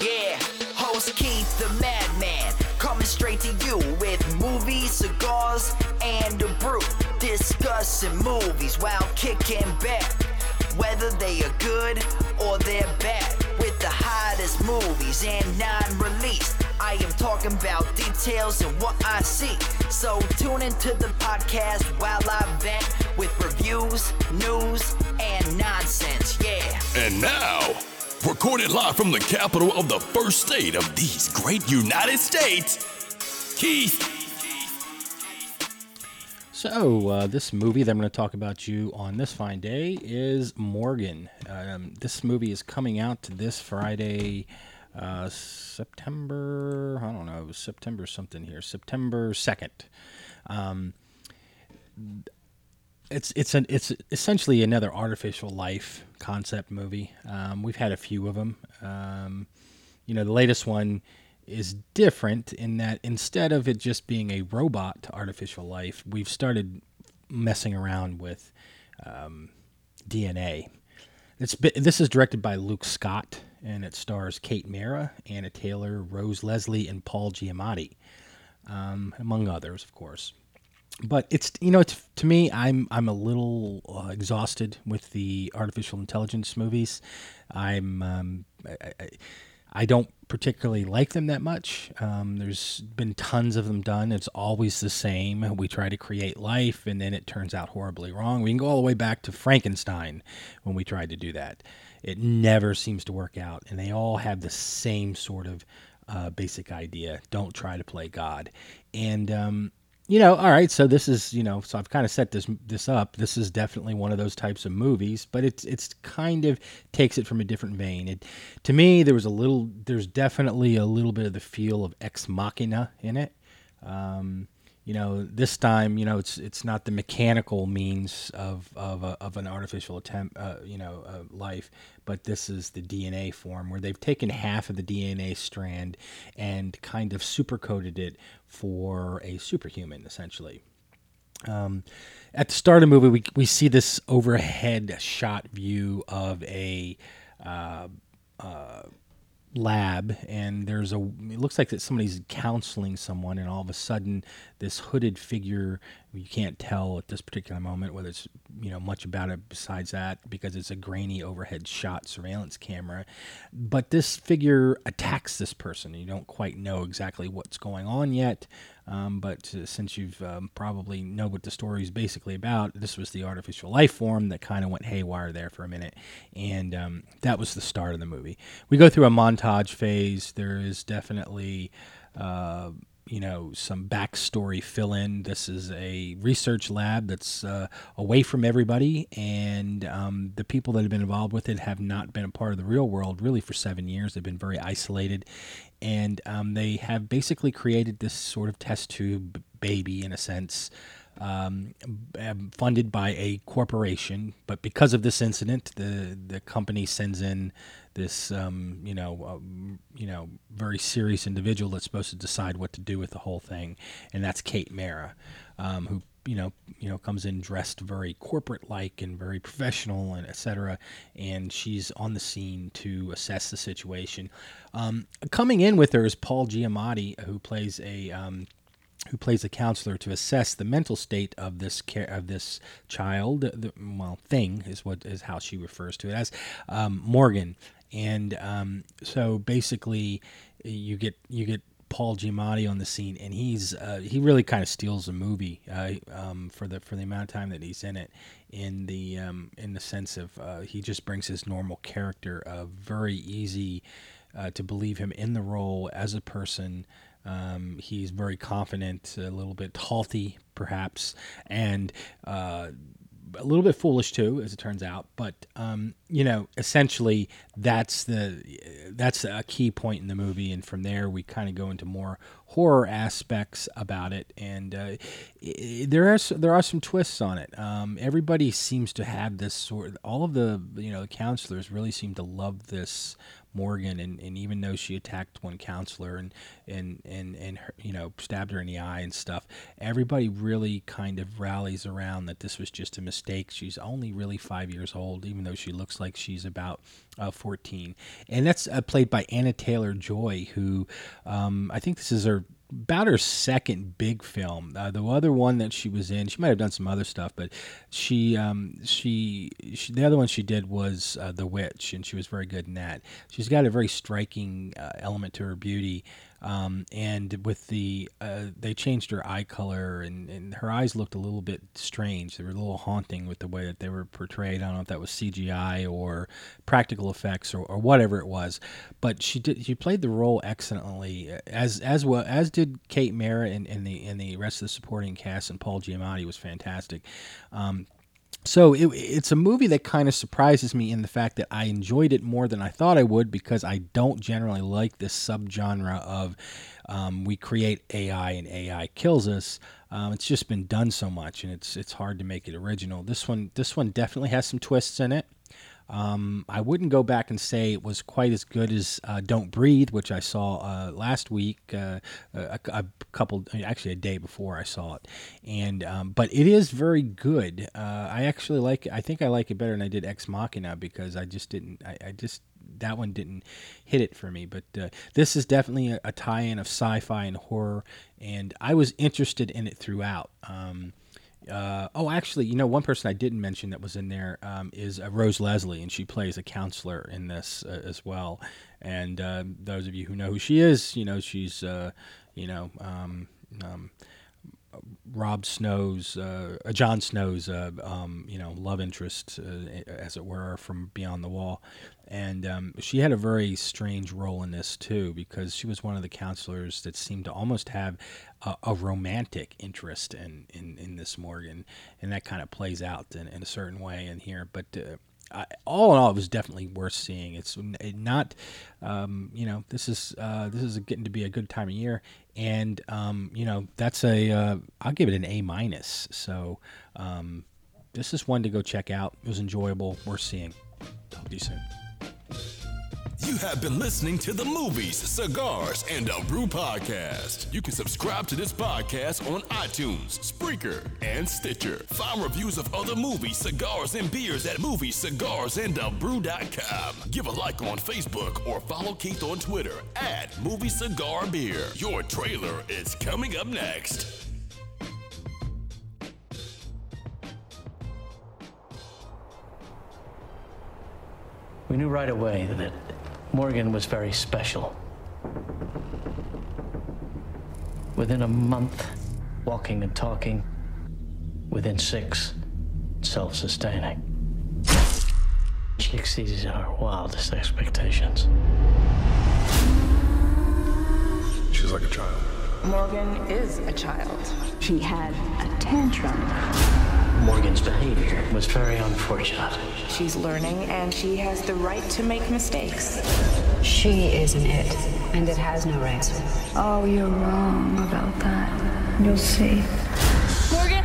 Yeah, host Keith the Madman, coming straight to you with movies, cigars, and a brew. Discussing movies while kicking back, whether they are good or they're bad. With the hottest movies and non-released, I am talking about details and what I see. So tune into the podcast while I vent with reviews, news, and nonsense. Yeah. And now, recorded live from the capital of the first state of these great United States, Keith. So, uh, this movie that I'm going to talk about you on this fine day is Morgan. Um, this movie is coming out this Friday, uh, September, I don't know, September something here, September 2nd. Um, it's it's an it's essentially another artificial life concept movie. Um, we've had a few of them. Um, you know, the latest one is different in that instead of it just being a robot artificial life, we've started messing around with um, DNA. It's been, this is directed by Luke Scott and it stars Kate Mara, Anna Taylor, Rose Leslie, and Paul Giamatti, um, among others, of course but it's you know it's to me I'm I'm a little uh, exhausted with the artificial intelligence movies. I'm um, I, I, I don't particularly like them that much. Um, there's been tons of them done. It's always the same. We try to create life, and then it turns out horribly wrong. We can go all the way back to Frankenstein when we tried to do that. It never seems to work out, and they all have the same sort of uh, basic idea. Don't try to play God, and um, you know, all right. So this is, you know, so I've kind of set this this up. This is definitely one of those types of movies, but it's it's kind of takes it from a different vein. It to me, there was a little, there's definitely a little bit of the feel of Ex Machina in it. Um, you know, this time, you know, it's it's not the mechanical means of of, a, of an artificial attempt, uh, you know, uh, life, but this is the DNA form where they've taken half of the DNA strand and kind of supercoated it for a superhuman, essentially. Um, at the start of the movie, we we see this overhead shot view of a. Uh, lab and there's a it looks like that somebody's counseling someone and all of a sudden this hooded figure you can't tell at this particular moment whether it's you know much about it besides that because it's a grainy overhead shot surveillance camera. But this figure attacks this person you don't quite know exactly what's going on yet um, but uh, since you've um, probably know what the story is basically about this was the artificial life form that kind of went haywire there for a minute and um, that was the start of the movie. We go through a montage phase there is definitely uh, you know some backstory fill in. This is a research lab that's uh, away from everybody, and um, the people that have been involved with it have not been a part of the real world really for seven years. They've been very isolated, and um, they have basically created this sort of test tube baby in a sense. Um, funded by a corporation, but because of this incident, the the company sends in this um, you know uh, you know very serious individual that's supposed to decide what to do with the whole thing, and that's Kate Mara, um, who you know you know comes in dressed very corporate like and very professional and etc. And she's on the scene to assess the situation. Um, coming in with her is Paul Giamatti, who plays a um, who plays a counselor to assess the mental state of this care of this child. The, well, thing is what is how she refers to it as um, Morgan, and um, so basically you get you get Paul Giamatti on the scene, and he's uh, he really kind of steals the movie uh, um, for the for the amount of time that he's in it. In the um, in the sense of uh, he just brings his normal character, very easy uh, to believe him in the role as a person. Um, he's very confident, a little bit halty, perhaps, and uh, a little bit foolish too, as it turns out. But um, you know, essentially, that's the that's a key point in the movie, and from there we kind of go into more horror aspects about it, and uh, there are there are some twists on it. Um, everybody seems to have this sort. All of the you know the counselors really seem to love this Morgan, and, and even though she attacked one counselor and and and and her, you know stabbed her in the eye and stuff, everybody really kind of rallies around that this was just a mistake. She's only really five years old, even though she looks like she's about uh, 14, and that's uh, played by Anna Taylor Joy, who um, I think this is her about her second big film. Uh, the other one that she was in, she might have done some other stuff, but she, um, she, she the other one she did was uh, The Witch, and she was very good in that. She's got a very striking uh, element to her beauty. Um, and with the uh, they changed her eye color and, and her eyes looked a little bit strange. They were a little haunting with the way that they were portrayed. I don't know if that was cgi or practical effects or, or whatever it was but she did she played the role excellently as as well as did kate mara and, and the and the rest of the supporting cast and paul giamatti was fantastic. Um, so it, it's a movie that kind of surprises me in the fact that I enjoyed it more than I thought I would because I don't generally like this subgenre of um, we create AI and AI kills us. Um, it's just been done so much, and it's it's hard to make it original. This one this one definitely has some twists in it. Um, I wouldn't go back and say it was quite as good as uh, Don't Breathe, which I saw uh, last week, uh, a, a, couple, actually a day before I saw it, and um, but it is very good. Uh, I actually like, I think I like it better than I did Ex Machina because I just didn't, I, I just that one didn't hit it for me. But uh, this is definitely a, a, tie-in of sci-fi and horror, and I was interested in it throughout. Um, uh, oh, actually, you know, one person I didn't mention that was in there um, is uh, Rose Leslie, and she plays a counselor in this uh, as well. And uh, those of you who know who she is, you know, she's, uh, you know, um, um, Rob Snow's, uh, Jon Snow's, um, you know, love interest, as it were, from Beyond the Wall and um, she had a very strange role in this too because she was one of the counselors that seemed to almost have a, a romantic interest in, in, in this Morgan, and that kind of plays out in, in a certain way in here. But uh, All in all, it was definitely worth seeing. It's not, um, you know, this is uh, this is getting to be a good time of year, and um, you know, that's a uh, give it an A minus. So um, this is one to go check out. It was enjoyable. Worth seeing. Talk to you soon. You have been listening to the Movies, Cigars, and a Brew podcast. You can subscribe to this podcast on iTunes, Spreaker, and Stitcher. Find reviews of other movies, cigars, and beers at moviescigarsandabrew.com. Give a like on Facebook or follow Keith on Twitter at Movie Cigar Beer. Your trailer is coming up next. We knew right away that Morgan was very special. Within a month, walking and talking. Within six, self sustaining. She exceeded our wildest expectations. She's like a child. Morgan is a child. She had a tantrum. Morgan's behavior was very unfortunate. She's learning and she has the right to make mistakes. She isn't it, and it has no rights. Oh, you're wrong about that. You'll see. Morgan,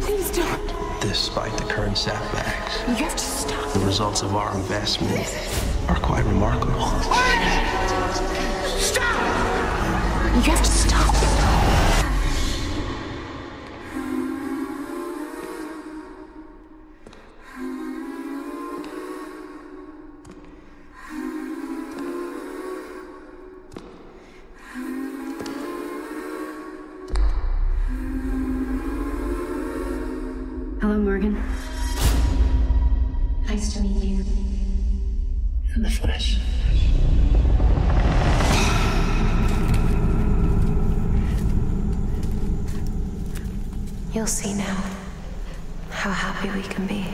please don't. Despite the current setbacks, you have to stop. The results of our investment are quite remarkable. Stop! You have to stop. You'll see now how happy we can be.